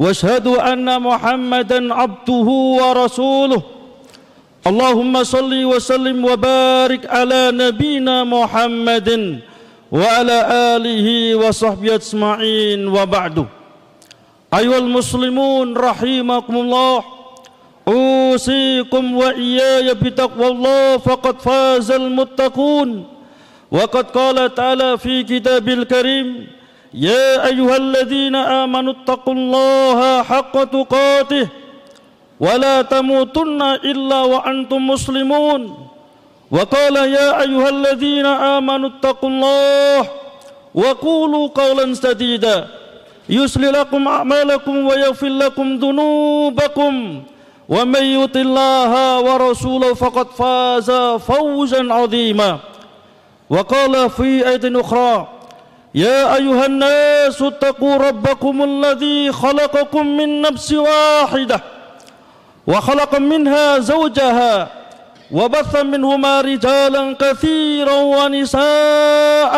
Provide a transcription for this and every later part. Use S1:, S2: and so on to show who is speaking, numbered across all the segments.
S1: واشهد أن محمدا عبده ورسوله. اللهم صل وسلم وبارك على نبينا محمد وعلى آله وصحبه أجمعين. وبعد. أيها المسلمون رحمكم الله. أوصيكم وإياي بتقوى الله فقد فاز المتقون. وقد قال تعالى في كتاب الكريم يا أيها الذين آمنوا اتقوا الله حق تقاته ولا تموتن إلا وأنتم مسلمون. وقال يا أيها الذين آمنوا اتقوا الله وقولوا قولا سديدا. يسل لكم أعمالكم ويغفر لكم ذنوبكم. ومن يطع الله ورسوله فقد فاز فوزا عظيما. وقال في آية أخرى يا أيها الناس اتقوا ربكم الذي خلقكم من نفس واحدة وخلق منها زوجها وبث منهما رجالا كثيرا ونساء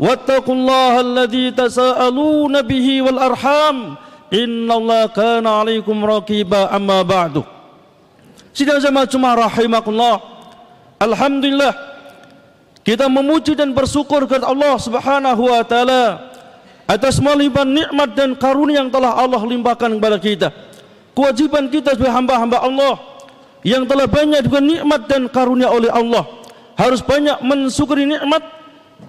S1: واتقوا الله الذي تساءلون به والأرحام إن الله كان عليكم رقيبا أما بعد Sidang jemaah rahimakumullah Alhamdulillah kita memuji dan bersyukur kepada Allah Subhanahu wa taala atas melimpah nikmat dan karunia yang telah Allah limpahkan kepada kita. Kewajiban kita sebagai hamba-hamba Allah yang telah banyak dengan nikmat dan karunia oleh Allah harus banyak mensyukuri nikmat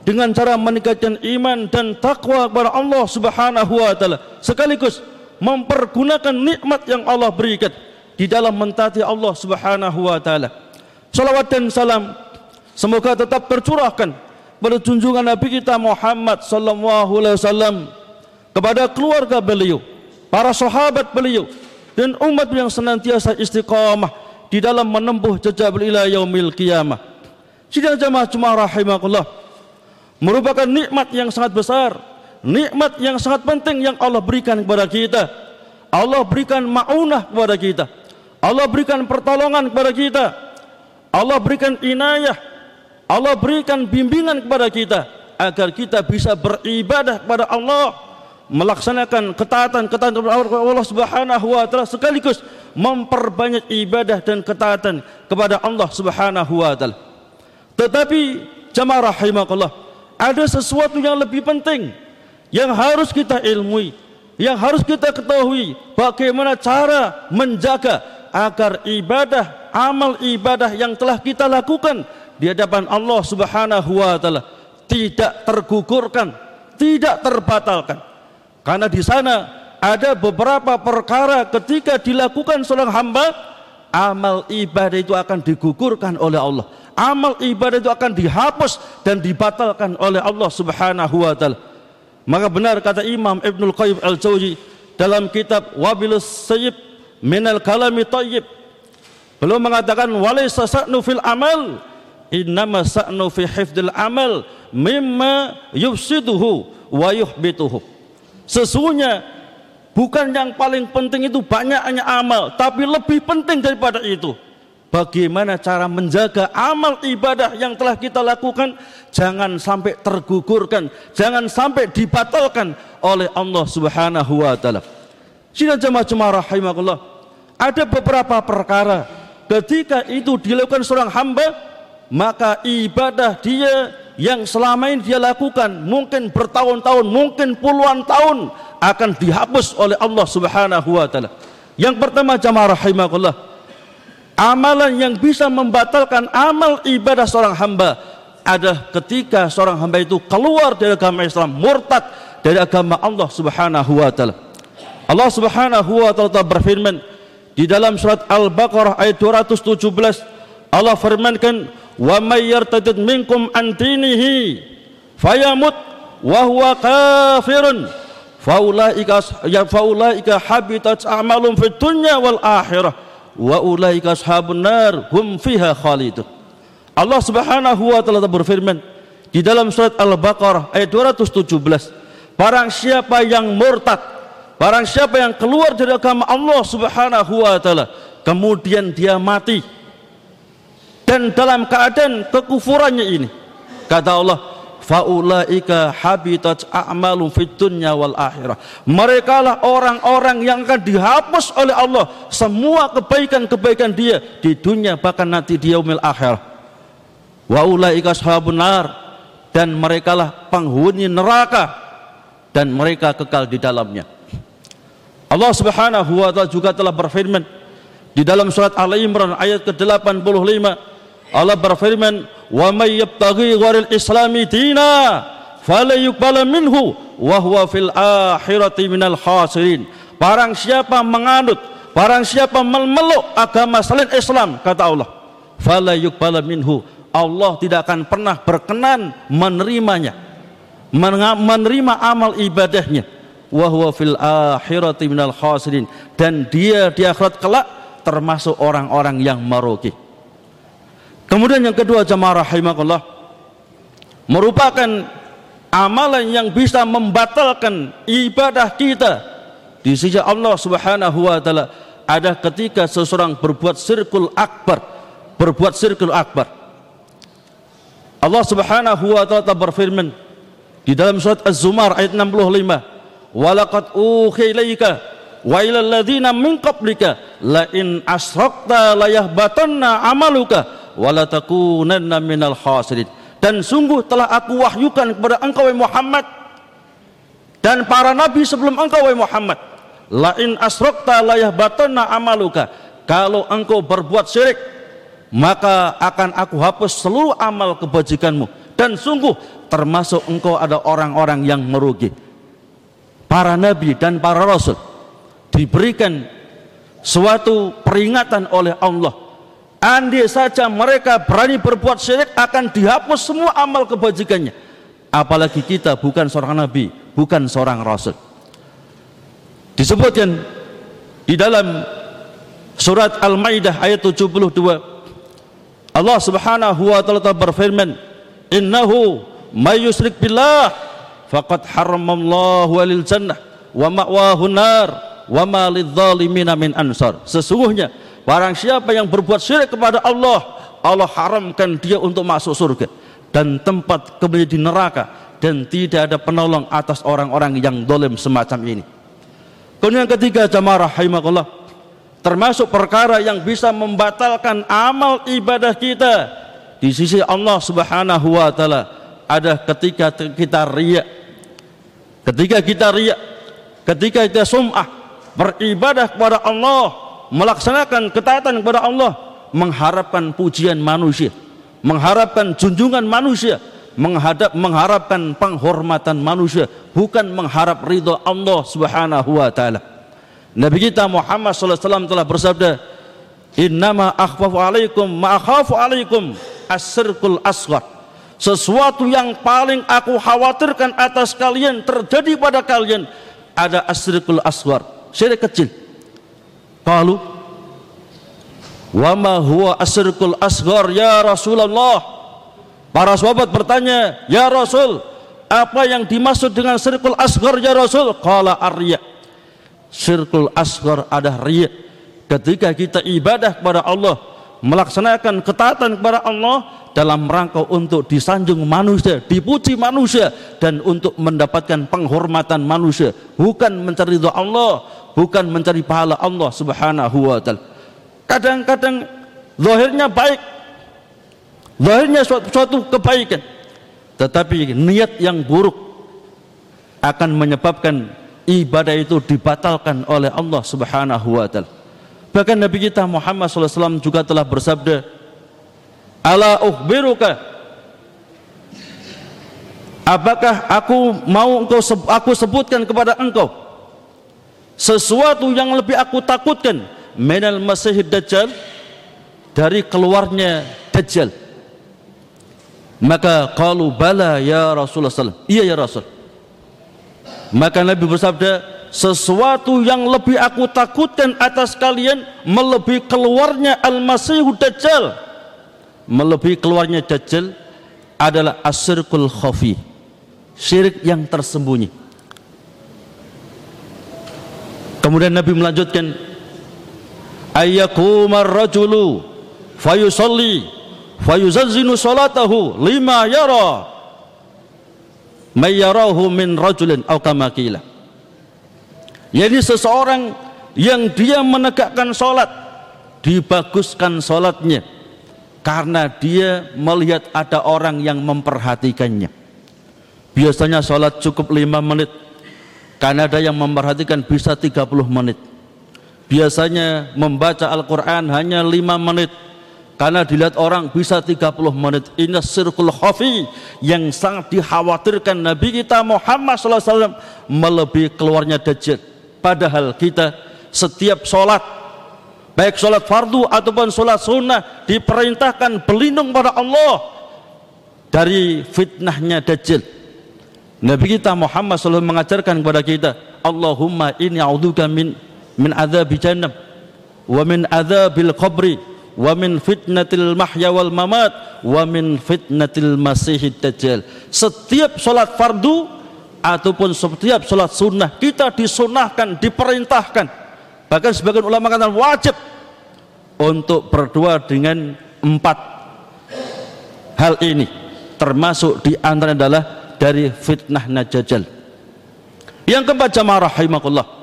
S1: dengan cara meningkatkan iman dan takwa kepada Allah Subhanahu wa taala sekaligus mempergunakan nikmat yang Allah berikan di dalam mentaati Allah Subhanahu wa taala. Salawat dan salam Semoga tetap tercurahkan pada junjungan Nabi kita Muhammad sallallahu alaihi wasallam kepada keluarga beliau, para sahabat beliau dan umat yang senantiasa istiqamah di dalam menempuh jejak beliau yaumil qiyamah. Sidang jamaah jemaah rahimakumullah merupakan nikmat yang sangat besar, nikmat yang sangat penting yang Allah berikan kepada kita. Allah berikan maunah kepada kita. Allah berikan pertolongan kepada kita. Allah berikan inayah Allah berikan bimbingan kepada kita agar kita bisa beribadah kepada Allah melaksanakan ketaatan ketaatan kepada Allah Subhanahu wa taala sekaligus memperbanyak ibadah dan ketaatan kepada Allah Subhanahu wa taala. Tetapi jamaah rahimakallah, ada sesuatu yang lebih penting yang harus kita ilmui, yang harus kita ketahui bagaimana cara menjaga agar ibadah, amal ibadah yang telah kita lakukan di hadapan Allah Subhanahu wa taala tidak tergugurkan, tidak terbatalkan. Karena di sana ada beberapa perkara ketika dilakukan seorang hamba amal ibadah itu akan digugurkan oleh Allah. Amal ibadah itu akan dihapus dan dibatalkan oleh Allah Subhanahu wa taala. Maka benar kata Imam Ibnul Qayyim Al-Jauzi dalam kitab Wabilus Sayyib Minal Kalami Tayyib belum mengatakan walaysa sa'nu fil amal innama sa'nu fi hifdil amal mimma yufsiduhu wa yuhbituhu. Sesungguhnya bukan yang paling penting itu banyaknya amal tapi lebih penting daripada itu. Bagaimana cara menjaga amal ibadah yang telah kita lakukan jangan sampai tergugurkan jangan sampai dibatalkan oleh Allah Subhanahu wa taala. Sidang jemaah-jemaah rahimakumullah ada beberapa perkara ketika itu dilakukan seorang hamba maka ibadah dia yang selama ini dia lakukan mungkin bertahun-tahun mungkin puluhan tahun akan dihapus oleh Allah Subhanahu wa taala. Yang pertama jamaah rahimakumullah amalan yang bisa membatalkan amal ibadah seorang hamba adalah ketika seorang hamba itu keluar dari agama Islam murtad dari agama Allah Subhanahu wa taala. Allah Subhanahu wa taala berfirman di dalam surat Al-Baqarah ayat 217 Allah firmankan wa may yartadid minkum an dinihi fayamut wa huwa kafirun. Faulaika ya faulaika habitat a'malum fid dunya wal akhirah. Wa ulaika ashabun nar hum fiha khalidun. Allah Subhanahu wa taala berfirman di dalam surat Al-Baqarah ayat 217 barang siapa yang murtad barang siapa yang keluar dari agama Allah Subhanahu wa taala kemudian dia mati dan dalam keadaan kekufurannya ini. Kata Allah faulaika habitat a'malum fid dunya wal akhirah. Mereka lah orang-orang yang akan dihapus oleh Allah. Semua kebaikan-kebaikan dia di dunia bahkan nanti di yaumil akhirah. Wa ulaika ashabun nar. Dan mereka lah penghuni neraka. Dan mereka kekal di dalamnya. Allah Subhanahu wa taala juga telah berfirman di dalam surat Al Imran ayat ke-85 Allah berfirman wa may yabtaghi ghairil islami dina fala yuqbala minhu wa huwa fil akhirati minal khasirin. Barang siapa menganut barang siapa memeluk agama selain Islam kata Allah fala yuqbala minhu. Allah tidak akan pernah berkenan menerimanya menerima amal ibadahnya. Wa huwa fil akhirati minal khasirin. Dan dia di akhirat kelak termasuk orang-orang yang merugi Kemudian yang kedua jamaah rahimakallah merupakan amalan yang bisa membatalkan ibadah kita. Di sisi Allah Subhanahu wa taala ada ketika seseorang berbuat sirkul akbar berbuat sirkul akbar. Allah Subhanahu wa taala berfirman di dalam surat Az-Zumar ayat 65 walaqad uhiya wa ilal ladzina min qablika la in asrakta la yahbatanna amaluka wala minal khasirin. Dan sungguh telah aku wahyukan kepada engkau Muhammad dan para nabi sebelum engkau Muhammad. La in asrakta la yahbatanna amaluka. Kalau engkau berbuat syirik maka akan aku hapus seluruh amal kebajikanmu. Dan sungguh termasuk engkau ada orang-orang yang merugi. Para nabi dan para rasul diberikan suatu peringatan oleh Allah Andai saja mereka berani berbuat syirik akan dihapus semua amal kebajikannya. Apalagi kita bukan seorang nabi, bukan seorang rasul. Disebutkan di dalam surat Al-Maidah ayat 72 Allah Subhanahu wa taala berfirman, "Innahu may yusyrik billah faqad haramallahu alil jannah wa ma'wahu nar wa ma lidh-dhalimin min ansar." Sesungguhnya Barang siapa yang berbuat syirik kepada Allah, Allah haramkan dia untuk masuk surga dan tempat kemudian di neraka dan tidak ada penolong atas orang-orang yang dolim semacam ini. Kemudian yang ketiga jamaah rahimakallah termasuk perkara yang bisa membatalkan amal ibadah kita di sisi Allah Subhanahu wa taala ada ketika kita riya. Ketika kita riya, ketika kita sum'ah beribadah kepada Allah melaksanakan ketaatan kepada Allah mengharapkan pujian manusia mengharapkan junjungan manusia menghadap mengharapkan penghormatan manusia bukan mengharap ridha Allah Subhanahu wa taala. Nabi kita Muhammad sallallahu alaihi wasallam telah bersabda innama akhfafu alaikum ma akhafu alaikum asrkul asghar. Sesuatu yang paling aku khawatirkan atas kalian terjadi pada kalian ada asrkul asghar syirik kecil Qalu Wa ma huwa asrikul asghar ya Rasulullah? Para sahabat bertanya Ya Rasul Apa yang dimaksud dengan sirkul asghar ya Rasul? Qala arya Sirkul asghar ada riya. Ketika kita ibadah kepada Allah Melaksanakan ketaatan kepada Allah Dalam rangka untuk disanjung manusia Dipuji manusia Dan untuk mendapatkan penghormatan manusia Bukan mencari Allah bukan mencari pahala Allah Subhanahu wa taala. Kadang-kadang zahirnya baik. Zahirnya suatu, suatu kebaikan. Tetapi niat yang buruk akan menyebabkan ibadah itu dibatalkan oleh Allah Subhanahu wa taala. Bahkan Nabi kita Muhammad SAW juga telah bersabda, "Ala ukhbiruka Apakah aku mau engkau aku sebutkan kepada engkau sesuatu yang lebih aku takutkan menal masih dajjal dari keluarnya dajjal. Maka qalu bala ya Rasulullah sallallahu iya ya Rasul. Maka Nabi bersabda sesuatu yang lebih aku takutkan atas kalian melebihi keluarnya Al-Masih Dajjal. Melebihi keluarnya Dajjal adalah asyirkul khafi syirik yang tersembunyi kemudian Nabi melanjutkan ayyakumar rajulu fayusalli fayuzazzinu salatahu lima yara mayyarahu min rajulin aw kama jadi seseorang yang dia menegakkan salat dibaguskan salatnya karena dia melihat ada orang yang memperhatikannya. Biasanya salat cukup 5 menit karena ada yang memperhatikan bisa 30 menit. Biasanya membaca Al-Quran hanya 5 menit. Karena dilihat orang bisa 30 menit. Ini sirkul khafi yang sangat dikhawatirkan Nabi kita Muhammad SAW melebihi keluarnya dajjal. Padahal kita setiap sholat baik sholat fardu ataupun sholat sunnah diperintahkan berlindung pada Allah dari fitnahnya dajjal Nabi kita Muhammad SAW mengajarkan kepada kita Allahumma inni a'udzuka min min adzabi jannah wa min adzabil qabri wa min fitnatil mahya wal mamat wa min fitnatil masihid dajjal. Setiap solat fardu ataupun setiap solat sunnah kita disunahkan diperintahkan. Bahkan sebagian ulama katakan wajib untuk berdoa dengan empat. Hal ini termasuk di antara adalah dari fitnah najajal. Yang keempat jamaah rahimakumullah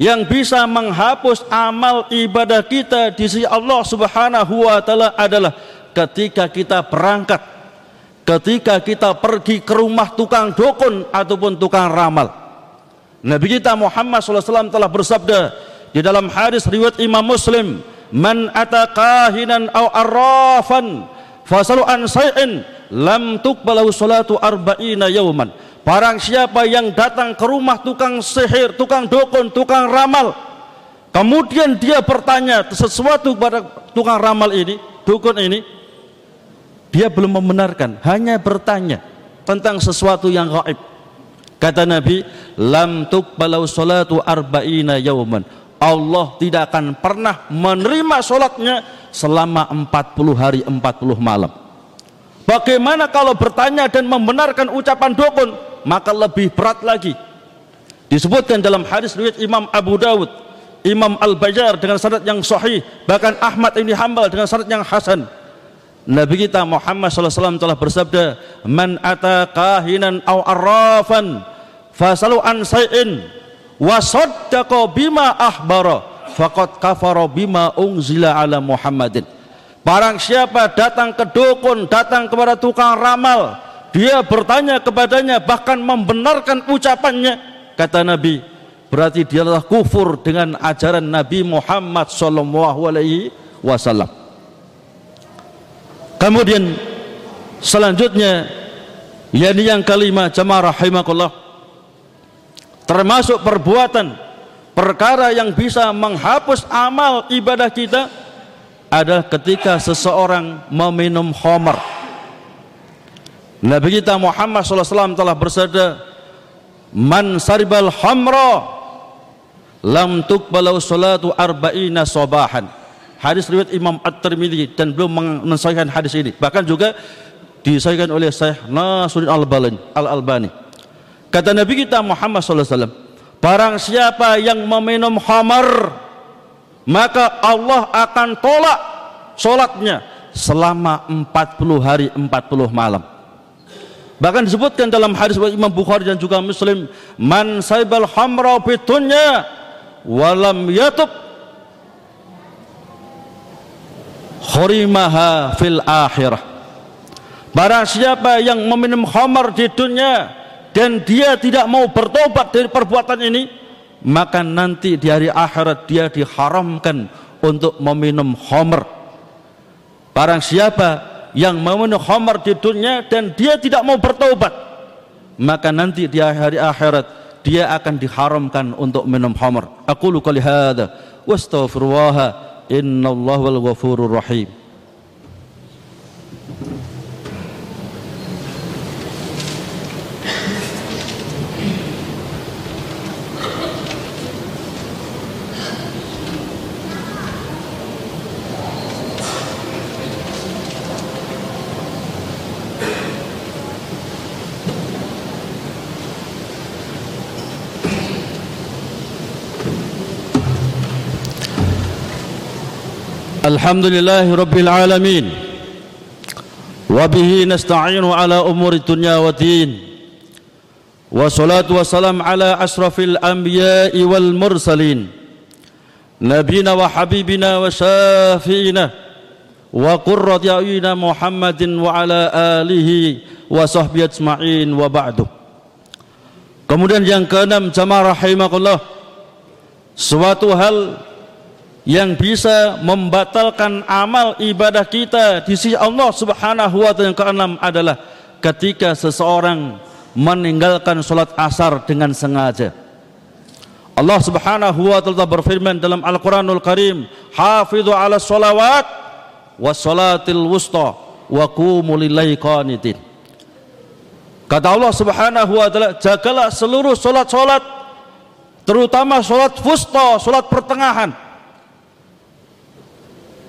S1: yang bisa menghapus amal ibadah kita di sisi Allah Subhanahu wa taala adalah ketika kita berangkat ketika kita pergi ke rumah tukang dukun ataupun tukang ramal. Nabi kita Muhammad SAW telah bersabda di dalam hadis riwayat Imam Muslim man ataqahinan aw arrafan fasalu an lam tuqbalu salatu arba'ina yawman Barang siapa yang datang ke rumah tukang sihir, tukang dukun, tukang ramal Kemudian dia bertanya sesuatu kepada tukang ramal ini, dukun ini Dia belum membenarkan, hanya bertanya tentang sesuatu yang gaib. Kata Nabi, Lam tuqbalau salatu arba'ina yauman. Allah tidak akan pernah menerima solatnya selama 40 hari 40 malam Bagaimana kalau bertanya dan membenarkan ucapan dukun maka lebih berat lagi. Disebutkan dalam hadis riwayat Imam Abu Dawud Imam Al-Bajar dengan sanad yang sahih bahkan Ahmad ini hambal dengan sanad yang hasan. Nabi kita Muhammad SAW telah bersabda man ata kahinan aw arrafan fasalu an say'in wa saddaqa bima ahbara faqad kafara bima unzila ala Muhammadin Barang siapa datang ke dukun, datang kepada tukang ramal, dia bertanya kepadanya bahkan membenarkan ucapannya. Kata Nabi berarti dia adalah kufur dengan ajaran Nabi Muhammad sallallahu alaihi wasallam. Kemudian selanjutnya yakni yang kelima jamaah rahimakumullah termasuk perbuatan perkara yang bisa menghapus amal ibadah kita adalah ketika seseorang meminum khamar Nabi kita Muhammad SAW telah bersabda Man saribal hamra lam tuqbalau salatu arba'ina sobahan hadis riwayat Imam At-Tirmidzi dan belum mensahihkan hadis ini. Bahkan juga disahihkan oleh Syekh Nasruddin Al-Albani Al-Albani. Kata Nabi kita Muhammad SAW barang siapa yang meminum khamar maka Allah akan tolak solatnya selama 40 hari 40 malam Bahkan disebutkan dalam hadis Imam Bukhari dan juga Muslim, "Man saibal hamra fitunya walam yatub khurimaha fil akhirah." Barang siapa yang meminum khamar di dunia dan dia tidak mau bertobat dari perbuatan ini, maka nanti di hari akhirat dia diharamkan untuk meminum khamar. Barang siapa yang memenuhi khamar di dunia dan dia tidak mau bertobat maka nanti di hari akhirat dia akan diharamkan untuk minum khamar aku qouli hadza wastaghfirullah innallaha wal ghafurur rahim الحمد لله رب العالمين. وبه نستعين على أمور الدنيا والدين. والصلاة والسلام على أشرف الأنبياء والمرسلين. نبينا وحبيبنا وشافينا وقرة أعيننا محمد وعلى آله وصحبه أجمعين وبعد. Kemudian yang keenam jamaah rahimakumullah. Suatu hal yang bisa membatalkan amal ibadah kita di sisi Allah Subhanahu wa taala yang keenam adalah ketika seseorang meninggalkan salat asar dengan sengaja. Allah Subhanahu wa taala berfirman dalam Al-Qur'anul Karim, "Hafidhu 'ala sholawat was salatil wusta wa qumu lillahi qanitin." Kata Allah Subhanahu wa taala, jagalah seluruh salat-salat terutama salat wusta, salat pertengahan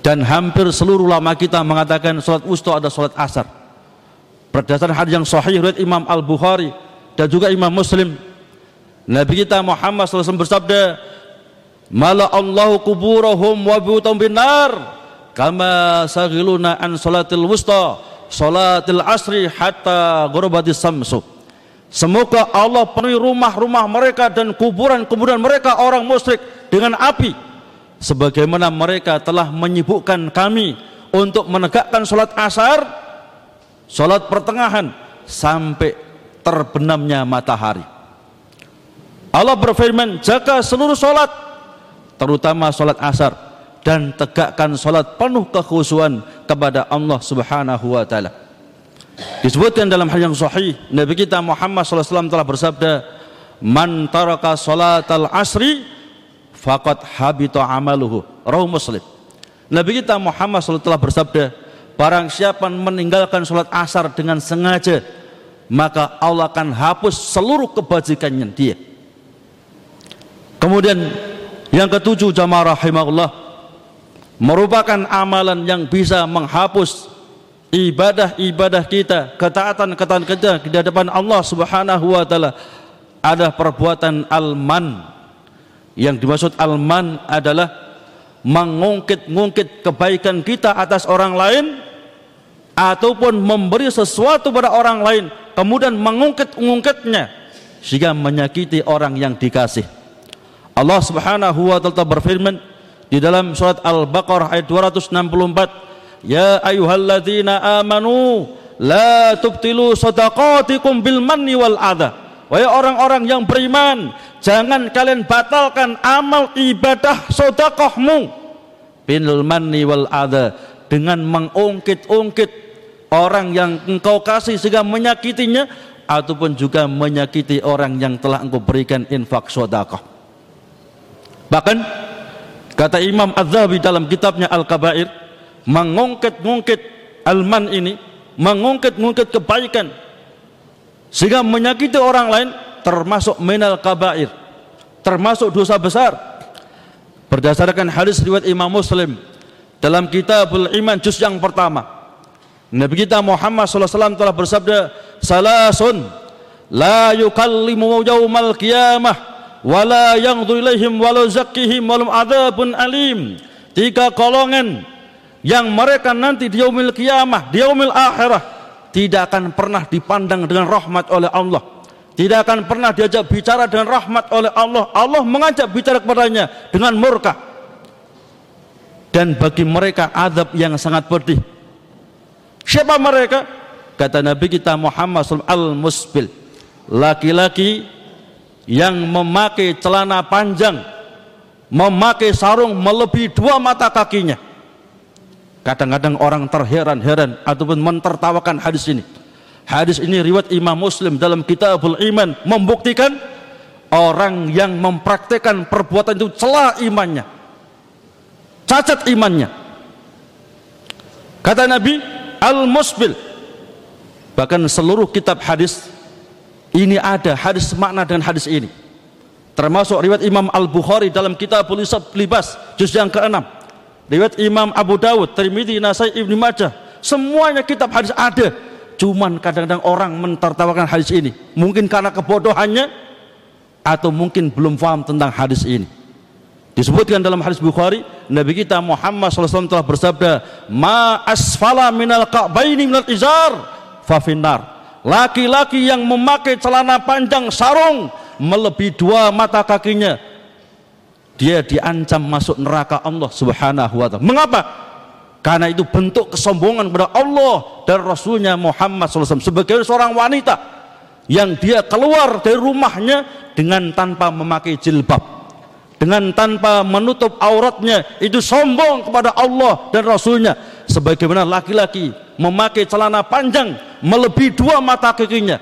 S1: dan hampir seluruh ulama kita mengatakan sholat wusta ada sholat asar. Berdasarkan hadis yang sahih riwayat Imam Al Bukhari dan juga Imam Muslim Nabi kita Muhammad SAW bersabda mala Allahu kuburahum wa buyutum binar kama sagiluna an sholatil wusta sholatil asri hatta ghurabati samsu. Semoga Allah penuhi rumah-rumah mereka dan kuburan-kuburan mereka orang musyrik dengan api sebagaimana mereka telah menyibukkan kami untuk menegakkan sholat asar sholat pertengahan sampai terbenamnya matahari. Allah berfirman jaga seluruh sholat terutama sholat asar dan tegakkan sholat penuh kekhusuan kepada Allah subhanahu wa ta'ala. Disebutkan dalam hal yang sahih Nabi kita Muhammad SAW telah bersabda man taraka sholat al-asri faqad habita amaluhu. Rawu muslim. Nabi kita Muhammad SAW telah bersabda barang siapa meninggalkan sholat asar dengan sengaja maka Allah akan hapus seluruh kebajikannya dia. Kemudian yang ketujuh jamaah rahimahullah merupakan amalan yang bisa menghapus ibadah-ibadah kita ketaatan-ketaatan kita di hadapan Allah subhanahu wa ta'ala. Ada perbuatan al-man yang dimaksud alman adalah mengungkit-ungkit kebaikan kita atas orang lain ataupun memberi sesuatu pada orang lain kemudian mengungkit-ungkitnya sehingga menyakiti orang yang dikasih. Allah Subhanahu wa taala berfirman di dalam surat Al-Baqarah ayat 264, "Ya ayyuhalladzina amanu la tubtilu shadaqatikum bil manni wal adha." Wahai orang-orang yang beriman, jangan kalian batalkan amal ibadah sodakohmu binul manni wal adha. Dengan mengungkit-ungkit orang yang engkau kasih sehingga menyakitinya ataupun juga menyakiti orang yang telah engkau berikan infak sodakoh bahkan kata Imam Az-Zahabi dalam kitabnya Al-Kabair mengungkit-ungkit alman ini mengungkit-ungkit kebaikan sehingga menyakiti orang lain termasuk minal kabair termasuk dosa besar. Berdasarkan hadis riwayat Imam Muslim dalam kitabul iman juz yang pertama Nabi kita Muhammad SAW telah bersabda salasun la yukallimu yawmal qiyamah wala yangdu ilaihim walau zakkihim walau adabun alim. Tiga golongan yang mereka nanti di yaumil qiyamah di yaumil akhirah tidak akan pernah dipandang dengan rahmat oleh Allah tidak akan pernah diajak bicara dengan rahmat oleh Allah. Allah mengajak bicara kepadanya dengan murka. Dan bagi mereka adab yang sangat pedih. Siapa mereka? Kata Nabi kita Muhammad SAW al-musbil. Laki-laki yang memakai celana panjang memakai sarung melebihi dua mata kakinya. Kadang-kadang orang terheran-heran ataupun mentertawakan hadis ini. Hadis ini riwayat Imam Muslim dalam Kitabul Iman membuktikan orang yang mempraktekkan perbuatan itu celah imannya. Cacat imannya. Kata Nabi, al-musbil. Bahkan seluruh kitab hadis ini ada hadis makna dengan hadis ini. Termasuk riwayat Imam Al-Bukhari dalam Kitabul Libas juz yang ke-6 riwayat Imam Abu Dawud, Tirmidzi, Nasai, Ibnu Majah, semuanya kitab hadis ada. Cuman kadang-kadang orang mentertawakan hadis ini. Mungkin karena kebodohannya atau mungkin belum paham tentang hadis ini. Disebutkan dalam hadis Bukhari, Nabi kita Muhammad SAW telah bersabda, "Ma asfala minal ka'baini minal izar fafinar." Laki-laki yang memakai celana panjang sarung melebihi dua mata kakinya, dia diancam masuk neraka Allah Subhanahu wa taala. Mengapa? Karena itu bentuk kesombongan kepada Allah dan Rasulnya Muhammad SAW sebagai seorang wanita yang dia keluar dari rumahnya dengan tanpa memakai jilbab dengan tanpa menutup auratnya itu sombong kepada Allah dan Rasulnya. Sebagaimana laki-laki memakai celana panjang melebihi dua mata kakinya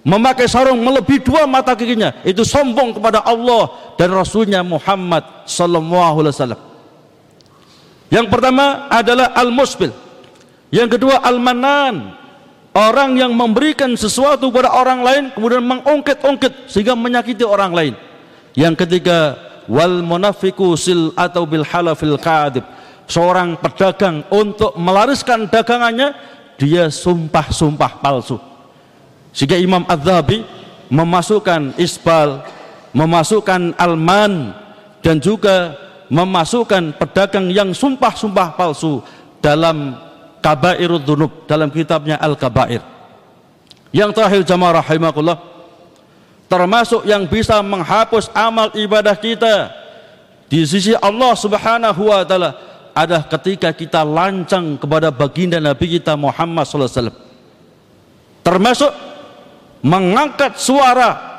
S1: memakai sarung melebihi dua mata kakinya itu sombong kepada Allah dan Rasulnya Muhammad Sallallahu Alaihi Wasallam yang pertama adalah al-musbil. Yang kedua al-manan. Orang yang memberikan sesuatu kepada orang lain kemudian mengungkit-ungkit sehingga menyakiti orang lain. Yang ketiga wal munafiku sil atau bil halafil kadib. Seorang pedagang untuk melariskan dagangannya dia sumpah-sumpah palsu. Sehingga Imam Az-Zahabi memasukkan isbal, memasukkan alman dan juga memasukkan pedagang yang sumpah-sumpah palsu dalam kabairud dunub dalam kitabnya Al-Kabair. Yang terakhir jamaah termasuk yang bisa menghapus amal ibadah kita di sisi Allah Subhanahu wa taala adalah ketika kita lancang kepada baginda Nabi kita Muhammad wasallam. Termasuk mengangkat suara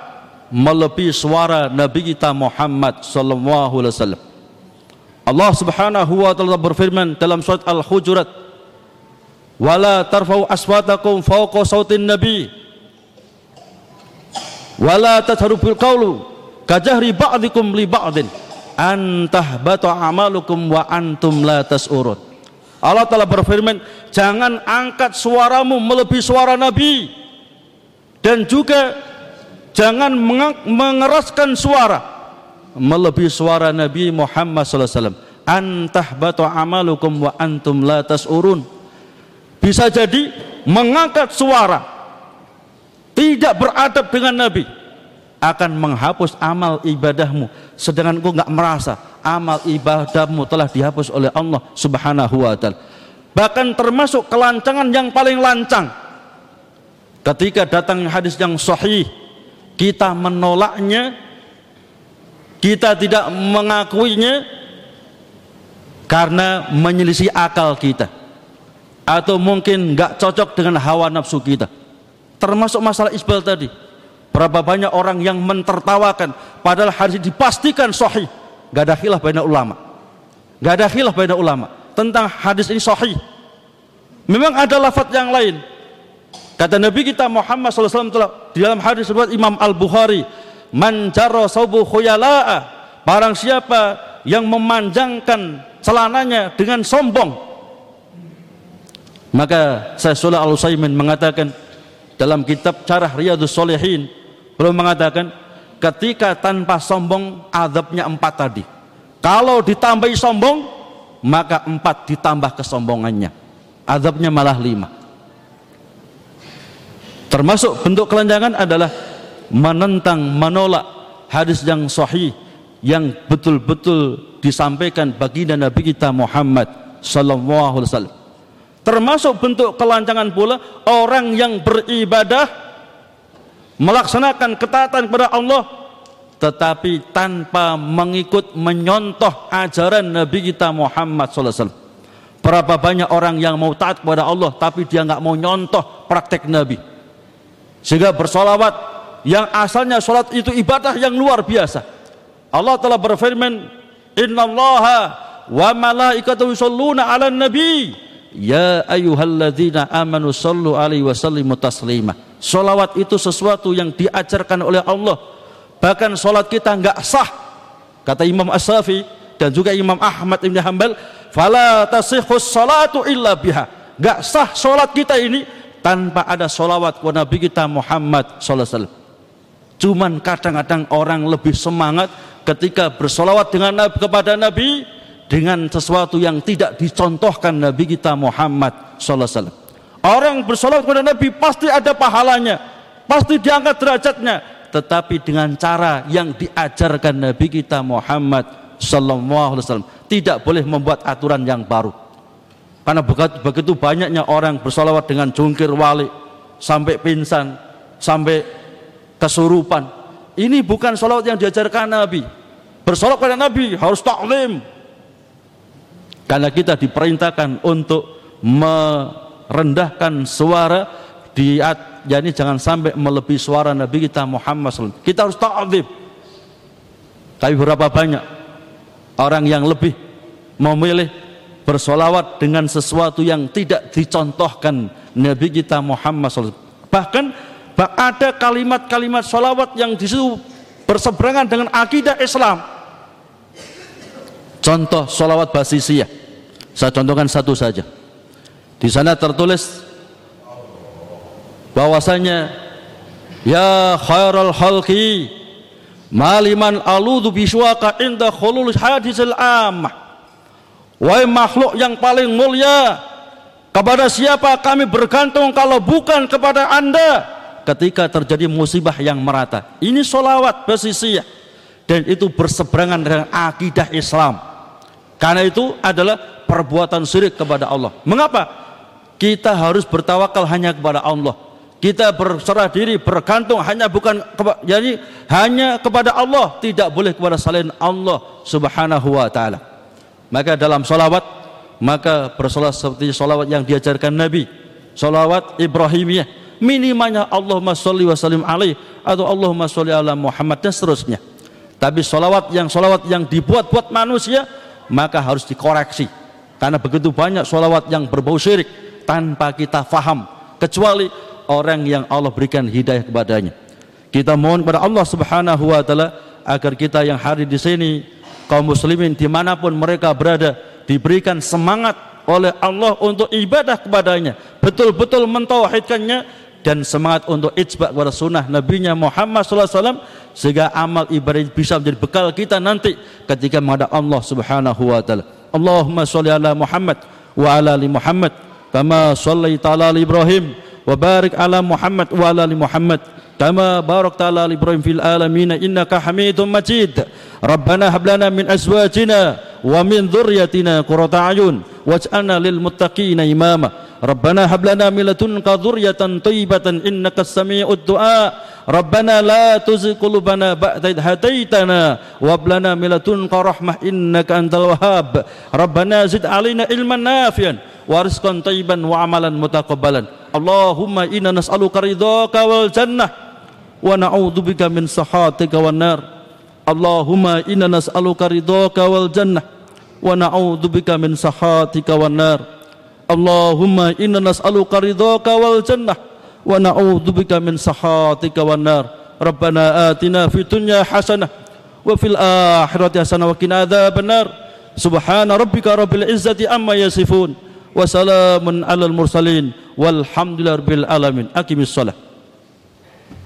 S1: melebihi suara Nabi kita Muhammad wasallam. Allah Subhanahu wa taala berfirman dalam surat Al-Hujurat wala tarfa'u aswatakum fawqa sautin nabi wala tadharu bil qawlu kajahri ba'dikum li ba'din an tahbatu amalukum wa antum la tas'urun Allah telah berfirman jangan angkat suaramu melebihi suara nabi dan juga jangan mengeraskan suara melebihi suara Nabi Muhammad SAW antah batu amalukum wa antum la tas'urun bisa jadi mengangkat suara tidak beradab dengan Nabi akan menghapus amal ibadahmu. Sedangkan engkau nggak merasa amal ibadahmu telah dihapus oleh Allah subhanahu wa ta'ala. Bahkan termasuk kelancangan yang paling lancang. Ketika datang hadis yang sahih kita menolaknya kita tidak mengakuinya karena menyelisih akal kita. Atau mungkin nggak cocok dengan hawa nafsu kita. Termasuk masalah isbal tadi. Berapa banyak orang yang mentertawakan padahal hadis dipastikan sahih. Nggak ada khilaf banyak ulama. Nggak ada khilaf banyak ulama tentang hadis ini sahih. Memang ada lafaz yang lain. Kata Nabi kita Muhammad SAW di dalam hadis riwayat Imam Al Bukhari man jarra saubu khuyala'a barang siapa yang memanjangkan celananya dengan sombong maka saya Saleh Al Utsaimin mengatakan dalam kitab Carah Riyadus Solehin belum mengatakan ketika tanpa sombong adabnya empat tadi. Kalau ditambahi sombong maka empat ditambah kesombongannya. Adabnya malah lima. Termasuk bentuk kelanjangan adalah menentang menolak hadis yang sahih yang betul-betul disampaikan baginda Nabi kita Muhammad sallallahu alaihi wasallam. Termasuk bentuk kelancangan pula orang yang beribadah melaksanakan ketaatan kepada Allah tetapi tanpa mengikut menyontoh ajaran Nabi kita Muhammad sallallahu alaihi wasallam. Berapa banyak orang yang mau taat kepada Allah tapi dia nggak mau nyontoh praktek Nabi. Sehingga bersolawat yang asalnya sholat itu ibadah yang luar biasa. Allah telah berfirman, Inna Allah wa malaikatahu yusalluna ala nabi Ya ayyuhalladzina amanu sallu alaihi wa sallimu taslima. Salawat itu sesuatu yang diajarkan oleh Allah. Bahkan salat kita enggak sah. Kata Imam As-Safi dan juga Imam Ahmad Ibn Hanbal, fala tasihhus salatu illa biha. Enggak sah salat kita ini tanpa ada salawat kepada Nabi kita Muhammad sallallahu alaihi wasallam. Cuman kadang-kadang orang lebih semangat ketika bersolawat dengan kepada Nabi dengan sesuatu yang tidak dicontohkan Nabi kita Muhammad SAW. Orang bersolawat kepada Nabi pasti ada pahalanya, pasti diangkat derajatnya, tetapi dengan cara yang diajarkan Nabi kita Muhammad wasallam. Tidak boleh membuat aturan yang baru. Karena begitu banyaknya orang bersolawat dengan jungkir wali sampai pingsan, sampai kesurupan. Ini bukan solawat yang diajarkan Nabi. Bersolawat pada Nabi harus taklim. Karena kita diperintahkan untuk merendahkan suara di jadi jangan sampai melebihi suara Nabi kita Muhammad SAW. Kita harus ta'adzim. Tapi berapa banyak orang yang lebih memilih bersolawat dengan sesuatu yang tidak dicontohkan Nabi kita Muhammad SAW. Bahkan ada kalimat-kalimat solawat yang di situ berseberangan dengan akidah Islam. Contoh solawat basisiyah. Saya contohkan satu saja. Di sana tertulis bahwasanya ya khairal halqi maliman aludu biswaka inda khulul hadisil ammah wahai makhluk yang paling mulia kepada siapa kami bergantung kalau bukan kepada anda ketika terjadi musibah yang merata. Ini solawat basisiyah dan itu berseberangan dengan akidah Islam. Karena itu adalah perbuatan syirik kepada Allah. Mengapa? kita harus bertawakal hanya kepada Allah. Kita berserah diri bergantung hanya bukan jadi hanya kepada Allah tidak boleh kepada selain Allah subhanahu wa ta'ala. Maka dalam solawat maka bersolat seperti solawat yang diajarkan Nabi. Solawat Ibrahimiyah minimalnya Allahumma salli wa sallim alaih atau Allahumma salli ala Muhammad dan seterusnya. Tapi solawat yang solawat yang dibuat-buat manusia maka harus dikoreksi. Karena begitu banyak solawat yang berbau syirik tanpa kita faham. Kecuali orang yang Allah berikan hidayah kepadanya. Kita mohon kepada Allah Subhanahu wa taala agar kita yang hadir di sini kaum muslimin di mana pun mereka berada diberikan semangat oleh Allah untuk ibadah kepadanya. Betul-betul mentauhidkannya dan semangat untuk ijba kepada sunnah nabinya Muhammad SAW sehingga amal ibadah bisa menjadi bekal kita nanti ketika menghadap Allah Subhanahu wa taala. Allahumma sholli ala Muhammad wa ala ali Muhammad kama shallaita ala Ibrahim وبارك على محمد وعلى ال محمد كما باركت على ال ابراهيم في العالمين انك حميد مجيد ربنا هب لنا من ازواجنا ومن ذريتنا قرة اعين واجعلنا للمتقين اماما ربنا هب لنا من لدنك ذرية طيبة إنك السميع الدعاء. ربنا لا تزغ قلوبنا بعد إذ هديتنا. وهب لنا من لدنك رحمة إنك أنت الوهاب. ربنا زد علينا علما نافعا ورزقا طيبا وعملا متقبلا. اللهم إنا نسألك رضاك والجنة ونعوذ بك من سخطك والنار. اللهم إنا نسألك رضاك والجنة ونعوذ بك من سخطك والنار. اللهم إنا نسألك رضاك والجنة ونعوذ بك من سخطك والنار ربنا آتنا في الدنيا حسنة وفي الآخرة حسنة وقنا عذاب النار سبحان ربك رب العزة عما يصفون wa salamun alal mursalin walhamdulillahi rabbil alamin aqimis shalah